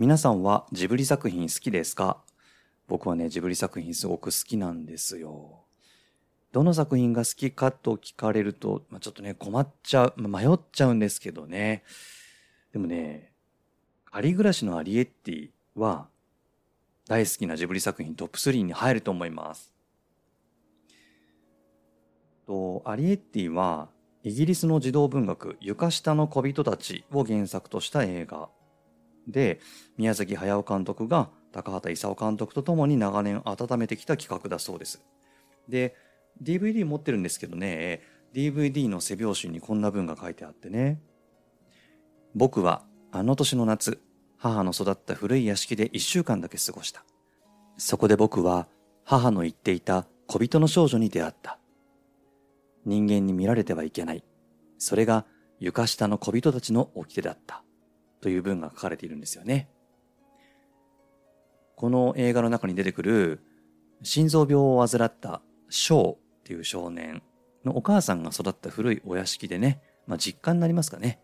皆さんはジブリ作品好きですか？僕はね、ジブリ作品すごく好きなんですよ。どの作品が好きかと聞かれると、まあ、ちょっとね、困っちゃう、まあ迷っちゃうんですけどね。でもね、アリ暮らしのアリエッティは大好きなジブリ作品トップ3に入ると思います。とアリエッティはイギリスの児童文学床下の小人たちを原作とした映画で宮崎駿監督が高畑勲監督とともに長年温めてきた企画だそうです。で DVD 持ってるんですけどね DVD の背表紙にこんな文が書いてあってね「僕はあの年の夏母の育った古い屋敷で1週間だけ過ごした。そこで僕は母の言っていた小人の少女に出会った。人間に見られてはいけない。それが床下の小人たちの掟だった。という文が書かれているんですよね。この映画の中に出てくる心臓病を患ったショーっていう少年のお母さんが育った古いお屋敷でね、まあ、実家になりますかね。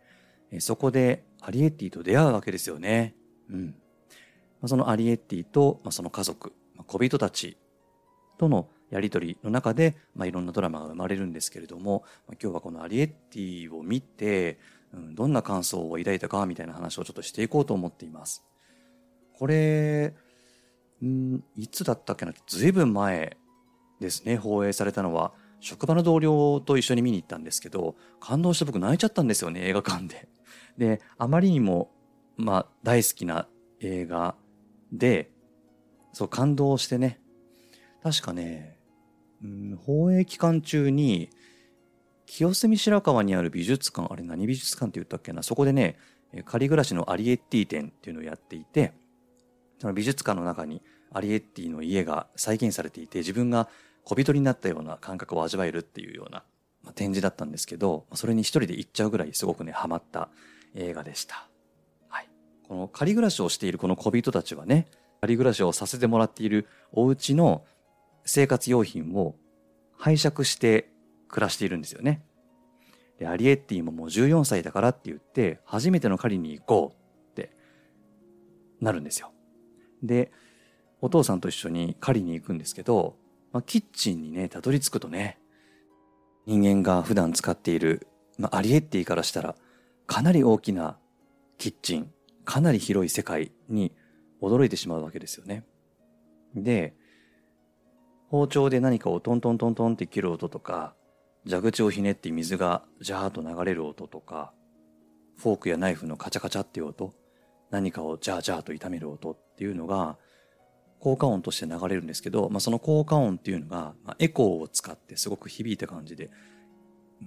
そこでアリエッティと出会うわけですよね。うん。ま、そのアリエッティと、ま、その家族、ま、小人たちとのやりとりの中で、まあ、いろんなドラマが生まれるんですけれども、今日はこのアリエッティを見て、うん、どんな感想を抱いたかみたいな話をちょっとしていこうと思っています。これ、んいつだったっけな？ずいぶん前ですね、放映されたのは。職場の同僚と一緒に見に行ったんですけど、感動して僕泣いちゃったんですよね、映画館で。で、あまりにも、まあ、大好きな映画で、そう、感動してね。確かね、うん、放映期間中に、清澄白河にある美術館、あれ何美術館って言ったっけな、そこでね、仮暮らしのアリエッティ展っていうのをやっていて、その美術館の中にアリエッティの家が再現されていて、自分が小人になったような感覚を味わえるっていうような、まあ、展示だったんですけど、それに一人で行っちゃうぐらいすごくね、ハマった映画でした。はい。この仮暮らしをしているこの小人たちはね、仮暮らしをさせてもらっているお家の生活用品を拝借して暮らしているんですよね。で、アリエッティももう14歳だからって言って、初めての狩りに行こうってなるんですよ。で、お父さんと一緒に狩りに行くんですけど、まあ、キッチンにね、たどり着くとね、人間が普段使っている、まあ、アリエッティからしたら、かなり大きなキッチン、かなり広い世界に驚いてしまうわけですよね。で、包丁で何かをトントントントンって切る音とか、蛇口をひねって水がジャーッと流れる音とか、フォークやナイフのカチャカチャっていう音、何かをジャージャーと炒める音っていうのが、効果音として流れるんですけど、まあ、その効果音っていうのが、まあ、エコーを使ってすごく響いた感じで、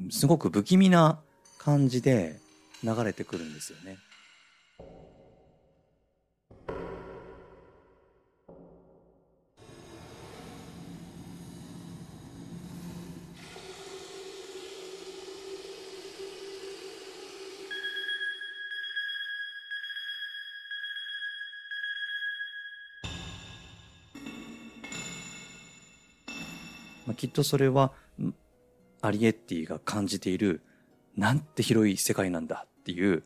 すごく不気味な感じで流れてくるんですよね。きっとそれはんアリエッティが感じているなんて広い世界なんだっていう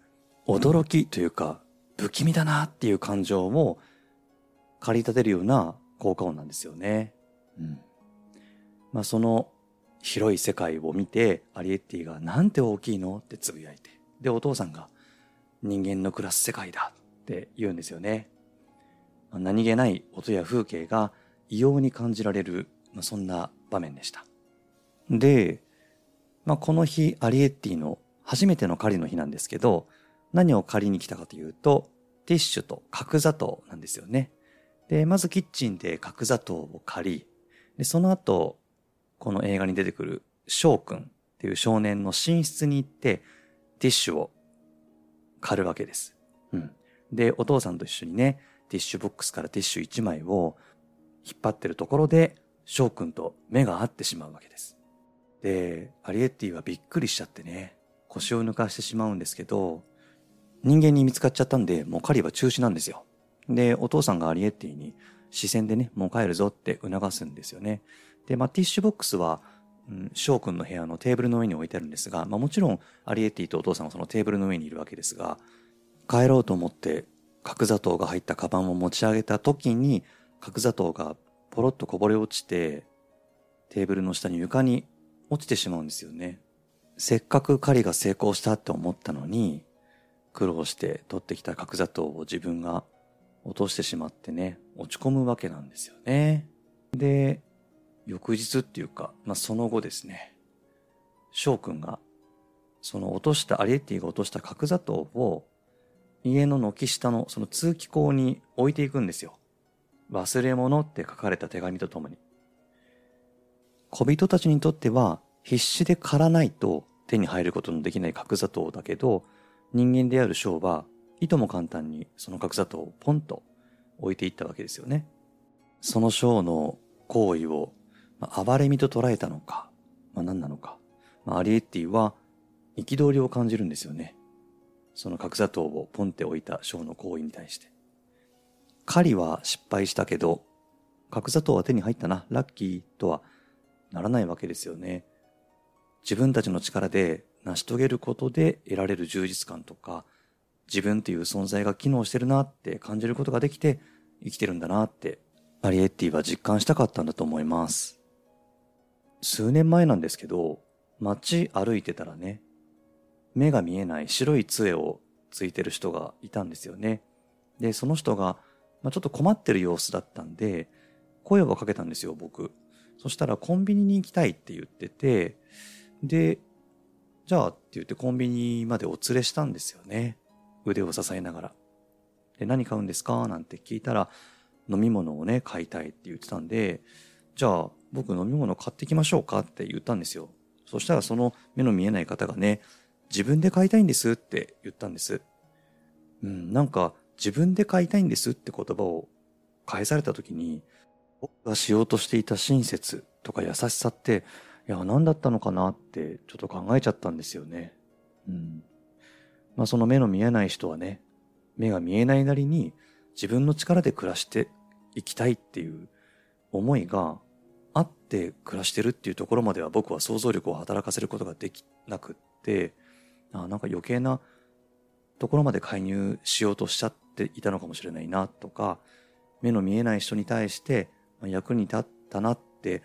驚きというか不気味だなっていう感情を駆り立てるような効果音なんですよね。うん。まあその広い世界を見てアリエッティがなんて大きいのってつぶやいて。で、お父さんが人間の暮らす世界だって言うんですよね。まあ何気ない音や風景が異様に感じられる、まあ、そんな場面でした。で、まあ、この日、アリエッティの初めての狩りの日なんですけど、何を借りに来たかというと、ティッシュと角砂糖なんですよね。で、まずキッチンで角砂糖を借り、で、その後、この映画に出てくる翔くんっていう少年の寝室に行って、ティッシュを借るわけです。うん。で、お父さんと一緒にね、ティッシュボックスからティッシュ1枚を引っ張ってるところで、翔くんと目が合ってしまうわけです。で、アリエッティはびっくりしちゃってね、腰を抜かしてしまうんですけど、人間に見つかっちゃったんで、もう狩りは中止なんですよ。で、お父さんがアリエッティに視線でね、もう帰るぞって促すんですよね。で、まあ、ティッシュボックスは、うん、翔くんの部屋のテーブルの上に置いてあるんですが、まあ、もちろんアリエッティとお父さんはそのテーブルの上にいるわけですが、帰ろうと思って角砂糖が入ったカバンを持ち上げた時に、角砂糖がポロッとこぼれ落ちて、テーブルの下に床に落ちてしまうんですよね。せっかく狩りが成功したって思ったのに、苦労して取ってきた角砂糖を自分が落としてしまってね、落ち込むわけなんですよね。で、翌日っていうか、まあ、その後ですね、翔くんが、その落とした、アリエッティが落とした角砂糖を、家の軒下のその通気口に置いていくんですよ。忘れ物って書かれた手紙とともに。小人たちにとっては必死で狩らないと手に入ることのできない角砂糖だけど、人間である翔はいとも簡単にその角砂糖をポンと置いていったわけですよね。その章の行為を、まあ、暴れみと捉えたのか、まあ、何なのか、まあ、アリエッティは憤りを感じるんですよね。その角砂糖をポンって置いた章の行為に対して。狩りは失敗したけど、角砂糖は手に入ったな、ラッキーとはならないわけですよね。自分たちの力で成し遂げることで得られる充実感とか、自分っていう存在が機能してるなって感じることができて生きてるんだなってアリエッティは実感したかったんだと思います。数年前なんですけど、街歩いてたらね、目が見えない白い杖をついてる人がいたんですよね。で、その人が、まあ、ちょっと困ってる様子だったんで、声をかけたんですよ、僕。そしたらコンビニに行きたいって言ってて、で、じゃあって言ってコンビニまでお連れしたんですよね。腕を支えながら。で、何買うんですか？なんて聞いたら、飲み物をね、買いたいって言ってたんで、じゃあ僕飲み物買ってきましょうか？って言ったんですよ。そしたらその目の見えない方がね、自分で買いたいんですって言ったんです。うん、なんか自分で買いたいんですって言葉を返された時に、僕がしようとしていた親切とか優しさって、いや、何だったのかなってちょっと考えちゃったんですよね。うん。まあその目の見えない人はね、目が見えないなりに自分の力で暮らしていきたいっていう思いがあって暮らしてるっていうところまでは僕は想像力を働かせることができなくって、あなんか余計なところまで介入しようとしちゃっていたのかもしれないなとか、目の見えない人に対して役に立ったなって、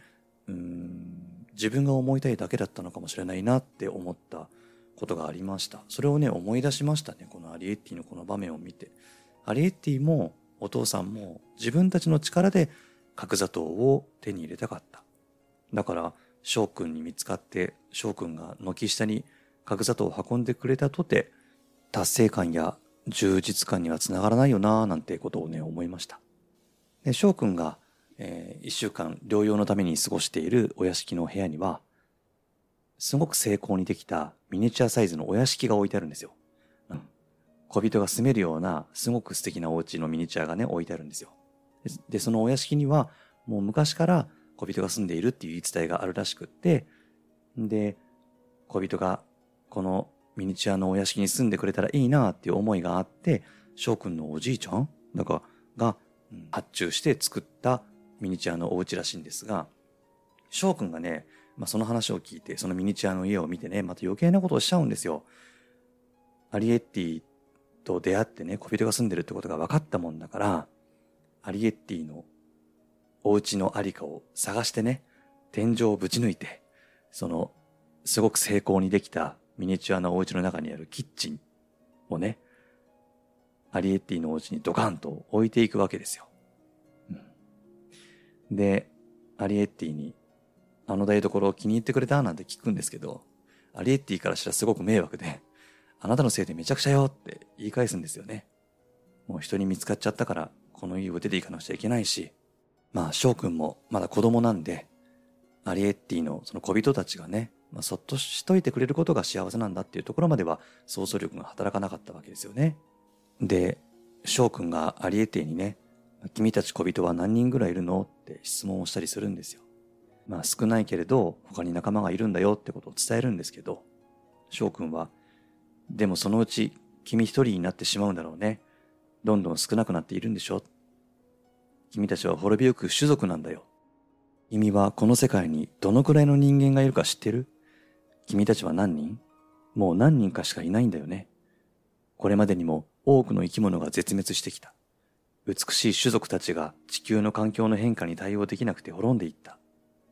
うん自分が思いたいだけだったのかもしれないなって思ったことがありました。それをね、思い出しましたね。このアリエッティのこの場面を見て。アリエッティもお父さんも自分たちの力で角砂糖を手に入れたかった。だから、翔くんに見つかって、翔くんが軒下に角砂糖を運んでくれたとて、達成感や充実感にはつながらないよなぁなんてことをね、思いました。で、翔くんが、えー、一週間療養のために過ごしているお屋敷の部屋には、すごく精巧にできたミニチュアサイズのお屋敷が置いてあるんですよ。うん。小人が住めるようなすごく素敵なお家のミニチュアがね、置いてあるんですよ。で、そのお屋敷にはもう昔から小人が住んでいるっていう言い伝えがあるらしくって、で、小人がこのミニチュアのお屋敷に住んでくれたらいいなっていう思いがあって、翔くんのおじいちゃん？だかが発注して作ったミニチュアのお家らしいんですが、翔くんがね、まあ、その話を聞いて、そのミニチュアの家を見てね、また余計なことをしちゃうんですよ。アリエッティと出会ってね、小人が住んでるってことが分かったもんだから、アリエッティのお家のありかを探してね、天井をぶち抜いて、その、すごく精巧にできたミニチュアのお家の中にあるキッチンをね、アリエッティのお家にドカンと置いていくわけですよ。うん、で、アリエッティにあの台所を気に入ってくれたなんて聞くんですけど、アリエッティからしたらすごく迷惑で、あなたのせいでめちゃくちゃよって言い返すんですよね。もう人に見つかっちゃったから、この家を出ていかなくちゃいけないし、まあ翔くんもまだ子供なんで、アリエッティのその小人たちがね、まあ、そっとしといてくれることが幸せなんだっていうところまでは想像力が働かなかったわけですよね。で、翔くんがアリエティにね、君たち小人は何人ぐらいいるのって質問をしたりするんですよ。まあ少ないけれど他に仲間がいるんだよってことを伝えるんですけど、翔くんは、でもそのうち君一人になってしまうんだろうね。どんどん少なくなっているんでしょ君たちは滅びゆく種族なんだよ。君はこの世界にどのくらいの人間がいるか知ってる？君たちは何人？もう何人かしかいないんだよね。これまでにも多くの生き物が絶滅してきた。美しい種族たちが地球の環境の変化に対応できなくて滅んでいった。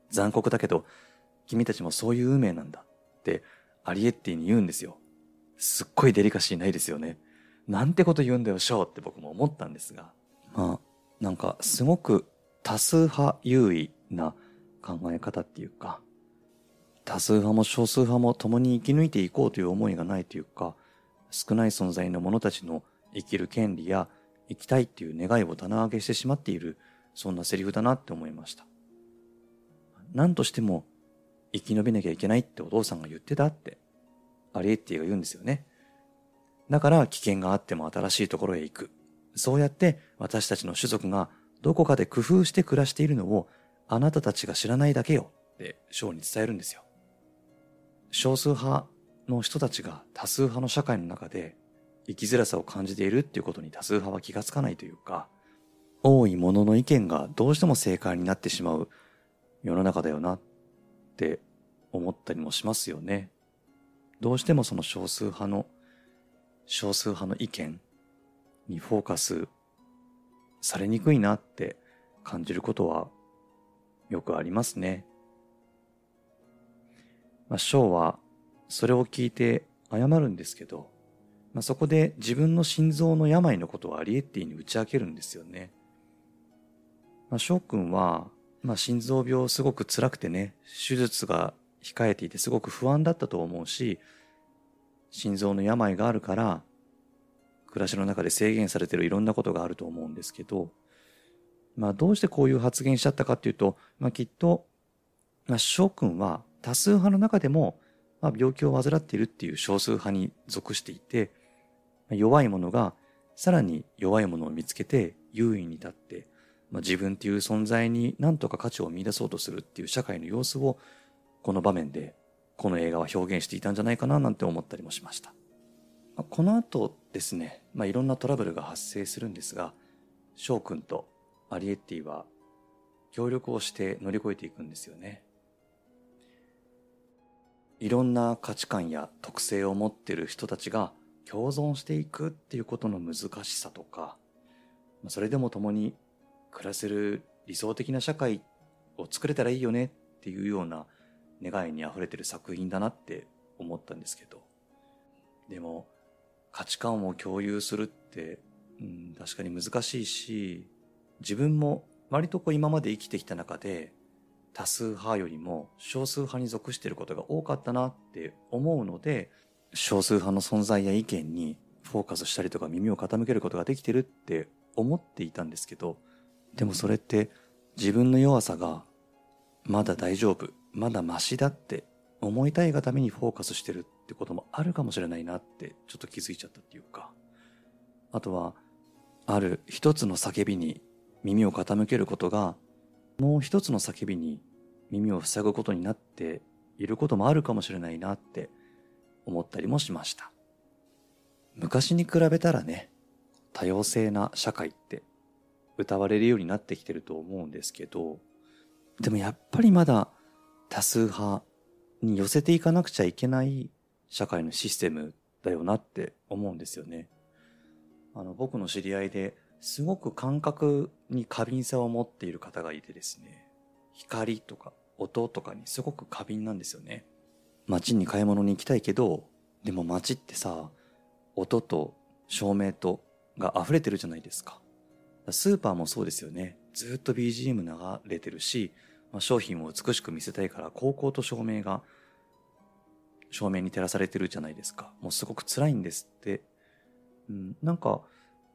残酷だけど、君たちもそういう運命なんだ。ってアリエッティに言うんですよ。すっごいデリカシーないですよね。なんてこと言うんだよ、ショーって僕も思ったんですが。まあ、なんかすごく多数派優位な考え方っていうか、多数派も少数派も共に生き抜いていこうという思いがないというか、少ない存在の者たちの生きる権利や生きたいっていう願いを棚上げしてしまっている、そんなセリフだなって思いました。何としても生き延びなきゃいけないってお父さんが言ってたって、アリエッティが言うんですよね。だから危険があっても新しいところへ行く。そうやって私たちの種族がどこかで工夫して暮らしているのをあなたたちが知らないだけよって章に伝えるんですよ。少数派の人たちが多数派の社会の中で生きづらさを感じているっていうことに多数派は気がつかないというか、多いものの意見がどうしても正解になってしまう世の中だよなって思ったりもしますよね。どうしてもその少数派の、少数派の意見にフォーカスされにくいなって感じることはよくありますね。まあ、ショーはそれを聞いて謝るんですけど、まあ、そこで自分の心臓の病のことをアリエッティに打ち明けるんですよね。まあ、翔くんは、まあ、心臓病すごく辛くてね、手術が控えていてすごく不安だったと思うし、心臓の病があるから、暮らしの中で制限されてるいろんなことがあると思うんですけど、まあどうしてこういう発言しちゃったかっていうと、まあきっと、まあ翔くんは多数派の中でも、まあ病気を患っているっていう少数派に属していて、弱い者がさらに弱い者を見つけて優位に立って、まあ、自分っていう存在に何とか価値を見出そうとするっていう社会の様子をこの場面でこの映画は表現していたんじゃないかななんて思ったりもしました。まあ、この後ですね、まあ、いろんなトラブルが発生するんですが、翔くんとアリエッティは協力をして乗り越えていくんですよね。いろんな価値観や特性を持っている人たちが共存していくっていうことの難しさとか、それでも共に暮らせる理想的な社会を作れたらいいよねっていうような願いに溢れてる作品だなって思ったんですけど。でも価値観を共有するって、うん、確かに難しいし、自分も割とこう今まで生きてきた中で多数派よりも少数派に属していることが多かったなって思うので、少数派の存在や意見にフォーカスしたりとか耳を傾けることができてるって思っていたんですけど、でもそれって自分の弱さがまだ大丈夫、まだマシだって思いたいがためにフォーカスしてるってこともあるかもしれないなってちょっと気づいちゃったっていうか、あとは、ある一つの叫びに耳を傾けることが、もう一つの叫びに耳を塞ぐことになっていることもあるかもしれないなって思ったりもしました。昔に比べたらね、多様性な社会って歌われるようになってきてると思うんですけど、でもやっぱりまだ多数派に寄せていかなくちゃいけない社会のシステムだよなって思うんですよね。あの、僕の知り合いですごく感覚に過敏さを持っている方がいてですね、光とか音とかにすごく過敏なんですよね。街に買い物に行きたいけど、でも街ってさ、音と照明とが溢れてるじゃないですか。スーパーもそうですよね。ずっと BGM 流れてるし、まあ、商品を美しく見せたいから高校と照明が照明に照らされてるじゃないですか。もうすごく辛いんですって。うん、なんか、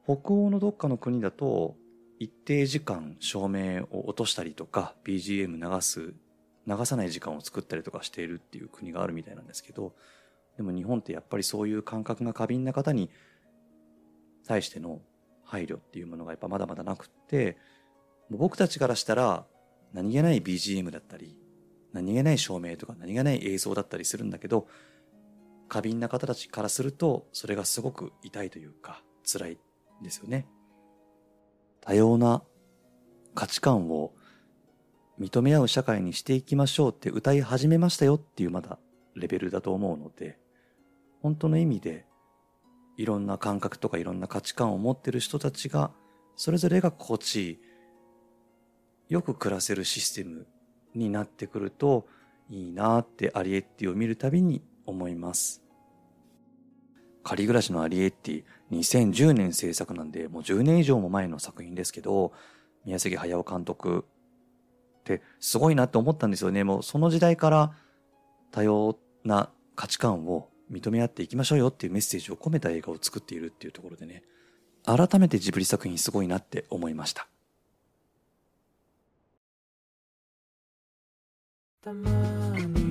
北欧のどっかの国だと、一定時間照明を落としたりとか、BGM 流す、流さない時間を作ったりとかしているっていう国があるみたいなんですけど、でも日本ってやっぱりそういう感覚が過敏な方に対しての配慮っていうものがやっぱまだまだなくって、僕たちからしたら何気ない BGM だったり、何気ない照明とか何気ない映像だったりするんだけど、過敏な方たちからすると、それがすごく痛いというか、辛いですよね。多様な価値観を認め合う社会にしていきましょうって歌い始めましたよっていうまだレベルだと思うので、本当の意味でいろんな感覚とかいろんな価値観を持ってる人たちが、それぞれが心地いい、よく暮らせるシステムになってくるといいなってアリエッティを見るたびに思います。仮暮らしのアリエッティ2010年制作なんでもう10年以上も前の作品ですけど、宮崎駿監督ってすごいなって思ったんですよね。もうその時代から多様な価値観を認め合っていきましょうよっていうメッセージを込めた映画を作っているっていうところでね、改めてジブリ作品すごいなって思いました。たまに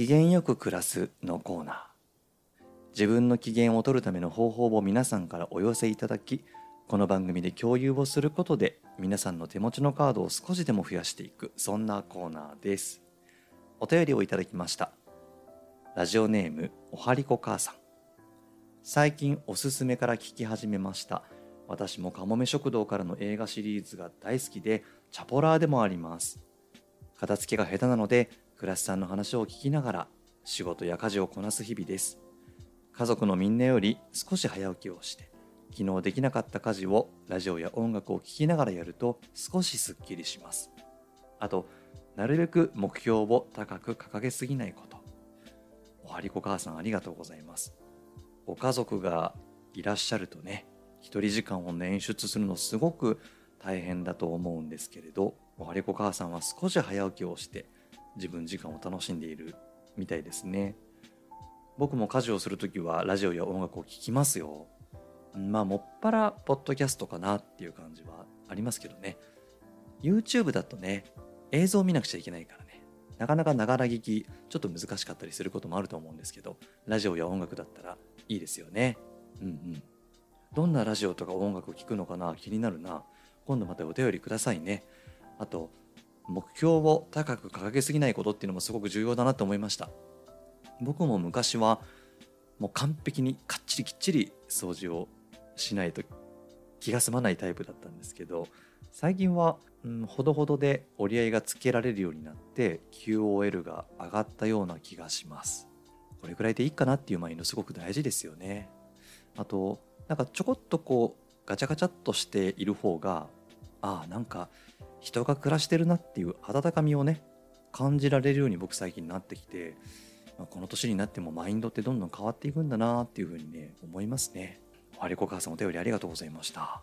機嫌よく暮らすのコーナー。自分の機嫌を取るための方法を皆さんからお寄せいただき、この番組で共有をすることで皆さんの手持ちのカードを少しでも増やしていく、そんなコーナーです。お便りをいただきました。ラジオネーム、おはりこ母さん。最近おすすめから聞き始めました。私もかもめ食堂からの映画シリーズが大好きで、チャポラーでもあります。片付けが下手なので、倉石さんの話を聞きながら仕事や家事をこなす日々です。家族のみんなより少し早起きをして、昨日できなかった家事をラジオや音楽を聴きながらやると少しすっきりします。あと、なるべく目標を高く掲げすぎないこと。おはりこ母さんありがとうございます。ご家族がいらっしゃるとね、一人時間を捻出するのすごく大変だと思うんですけれど、おはりこ母さんは少し早起きをして自分時間を楽しんでいるみたいですね。僕も家事をするときはラジオや音楽を聴きますよ。まあ、もっぱらポッドキャストかなっていう感じはありますけどね。YouTube だとね、映像を見なくちゃいけないからね。なかなかながら聞き、ちょっと難しかったりすることもあると思うんですけど、ラジオや音楽だったらいいですよね。うんうん。どんなラジオとか音楽を聴くのかな気になるな。今度またお便りくださいね。あと、目標を高く掲げすぎないことっていうのもすごく重要だなと思いました。僕も昔はもう完璧にかっちりきっちり掃除をしないと気が済まないタイプだったんですけど最近は、うん、ほどほどで折り合いがつけられるようになって QOL が上がったような気がしますこれくらいでいいかなっていうマインドすごく大事ですよねあとなんかちょこっとこうガチャガチャっとしている方がああなんか人が暮らしてるなっていう温かみをね感じられるように僕最近なってきてまあこの年になってもマインドってどんどん変わっていくんだなっていうふうにね思いますね。あれこ母さんお便りありがとうございました。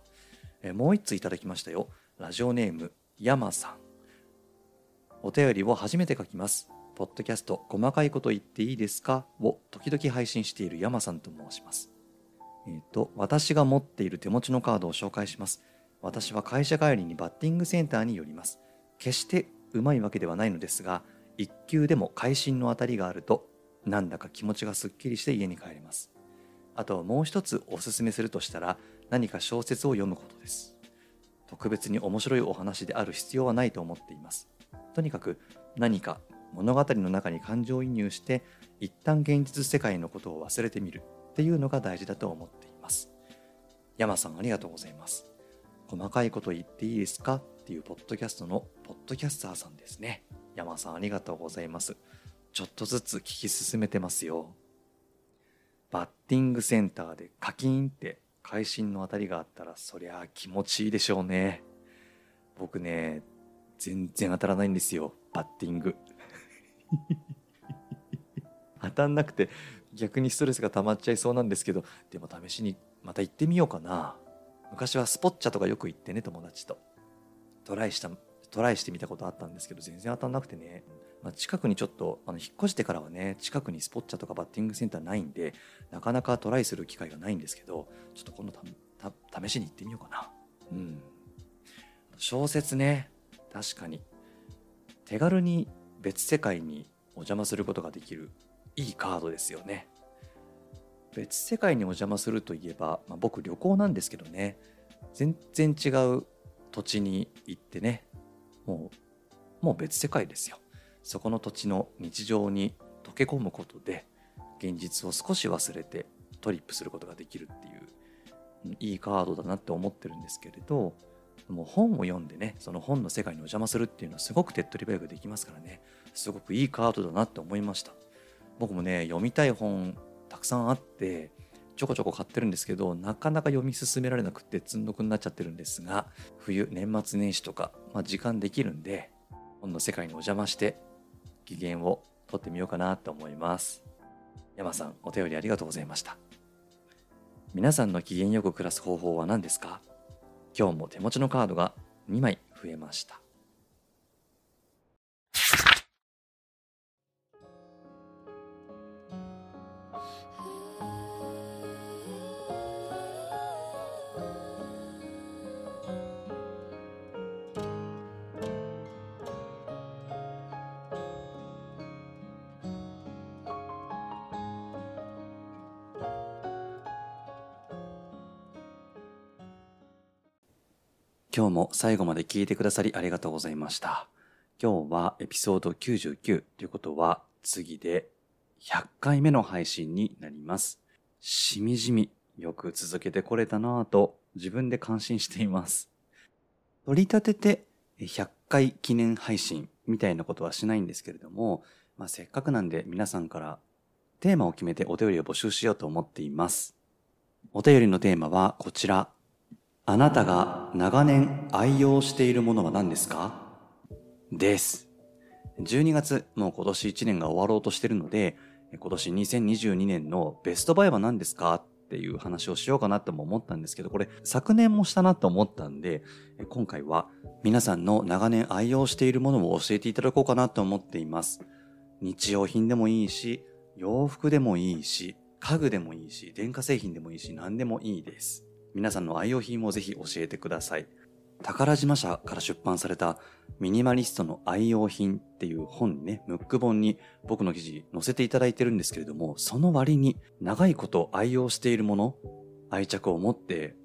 えもう一ついただきましたよ。ラジオネーム山さん。お便りを初めて書きます。ポッドキャスト細かいこと言っていいですか？を時々配信している山さんと申します。えっ、と、私が持っている手持ちのカードを紹介します。私は会社帰りにバッティングセンターに寄ります。決してうまいわけではないのですが、一球でも会心の当たりがあると、なんだか気持ちがすっきりして家に帰れます。あともう一つおすすめするとしたら、何か小説を読むことです。特別に面白いお話である必要はないと思っています。とにかく何か物語の中に感情移入して、一旦現実世界のことを忘れてみるっていうのが大事だと思っています。山さんありがとうございます。細かいこと言っていいですか？っていうポッドキャストのポッドキャスターさんですね。山さんありがとうございます。ちょっとずつ聞き進めてますよ。バッティングセンターでカキーンって会心の当たりがあったらそりゃあ気持ちいいでしょうね。僕ね、全然当たらないんですよ、バッティング。当たんなくて逆にストレスが溜まっちゃいそうなんですけど、でも試しにまた行ってみようかな。昔はスポッチャとかよく行ってね、友達と。トライした、トライしてみたことあったんですけど、全然当たんなくてね。まあ、近くにちょっと、あの、引っ越してからはね、近くにスポッチャとかバッティングセンターないんで、なかなかトライする機会がないんですけど、ちょっと今度たた試しに行ってみようかな。うん。小説ね、確かに。手軽に別世界にお邪魔することができるいいカードですよね。別世界にお邪魔するといえば、まあ、僕旅行なんですけどね。全然違う土地に行ってねもうもう別世界ですよ。そこの土地の日常に溶け込むことで現実を少し忘れてトリップすることができるっていういいカードだなって思ってるんですけれどもう本を読んでねその本の世界にお邪魔するっていうのはすごく手っ取り早くできますからね。すごくいいカードだなって思いました。僕もね読みたい本たくさんあってちょこちょこ買ってるんですけどなかなか読み進められなくて積んどくになっちゃってるんですが冬年末年始とか、まあ、時間できるんで本の世界にお邪魔して機嫌を取ってみようかなと思います。山さんお便りありがとうございました。皆さんの機嫌よく暮らす方法は何ですか？今日も手持ちのカードが2枚増えました。今日も最後まで聞いてくださりありがとうございました。今日はエピソード99ということは次で100回目の配信になります。しみじみよく続けてこれたなぁと自分で感心しています。取り立てて100回記念配信みたいなことはしないんですけれども、まあ、せっかくなんで皆さんからテーマを決めてお便りを募集しようと思っています。お便りのテーマはこちら。あなたが長年愛用しているものは何ですか？です。12月、もう今年1年が終わろうとしてるので、今年2022年のベストバイは何ですか？っていう話をしようかなとも思ったんですけど、これ昨年もしたなと思ったんで、今回は皆さんの長年愛用しているものを教えていただこうかなと思っています。日用品でもいいし、洋服でもいいし、家具でもいいし、電化製品でもいいし、何でもいいです。皆さんの愛用品もぜひ教えてください。宝島社から出版されたミニマリストの愛用品っていう本にね、ムック本に僕の記事載せていただいてるんですけれども、その割に長いこと愛用しているもの、愛着を持って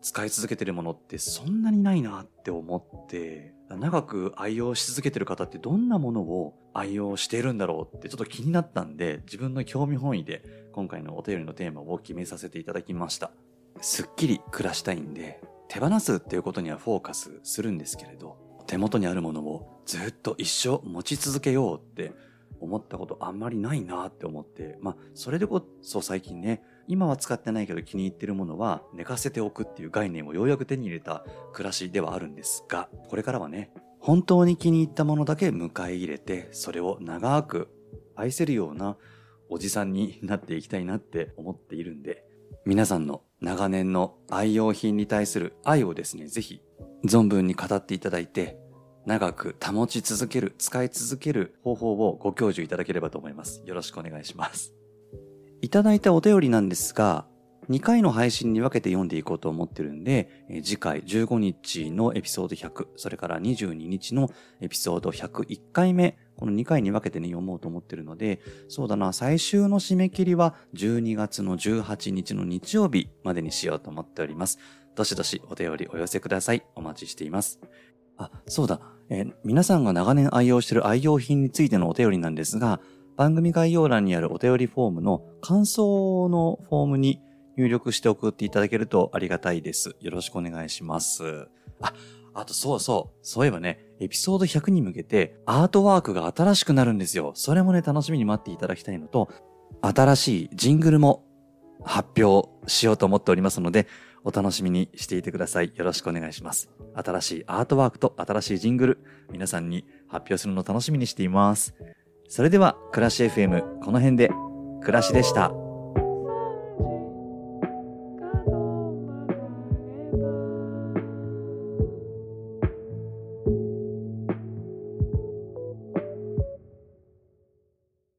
使い続けてるものってそんなにないなって思って、長く愛用し続けてる方ってどんなものを愛用しているんだろうってちょっと気になったんで、自分の興味本位で今回のお便りのテーマを決めさせていただきました。すっきり暮らしたいんで、手放すっていうことにはフォーカスするんですけれど、手元にあるものをずっと一生持ち続けようって思ったことあんまりないなって思って、まあ、それでこそ最近ね、今は使ってないけど気に入ってるものは寝かせておくっていう概念をようやく手に入れた暮らしではあるんですが、これからはね、本当に気に入ったものだけ迎え入れて、それを長く愛せるようなおじさんになっていきたいなって思っているんで、皆さんの長年の愛用品に対する愛をですね、ぜひ存分に語っていただいて、長く保ち続ける、使い続ける方法をご教授いただければと思います。よろしくお願いします。いただいたお便りなんですが、2回の配信に分けて読んでいこうと思ってるんで、次回15日のエピソード100、それから22日のエピソード101回目、この2回に分けてね、読もうと思ってるので、そうだな、最終の締め切りは12月の18日の日曜日までにしようと思っております。どしどしお便りお寄せください。お待ちしています。あ、そうだ、えー皆さんが長年愛用している愛用品についてのお便りなんですが、番組概要欄にあるお便りフォームの感想のフォームに入力して送っていただけるとありがたいです。よろしくお願いします。あ、あとそうそう、そういえばね、エピソード100に向けてアートワークが新しくなるんですよ。それもね、楽しみに待っていただきたいのと、新しいジングルも発表しようと思っておりますので、お楽しみにしていてください。よろしくお願いします。新しいアートワークと新しいジングル、皆さんに発表するのを楽しみにしています。それでは、暮らし FM、この辺で、暮らしでした。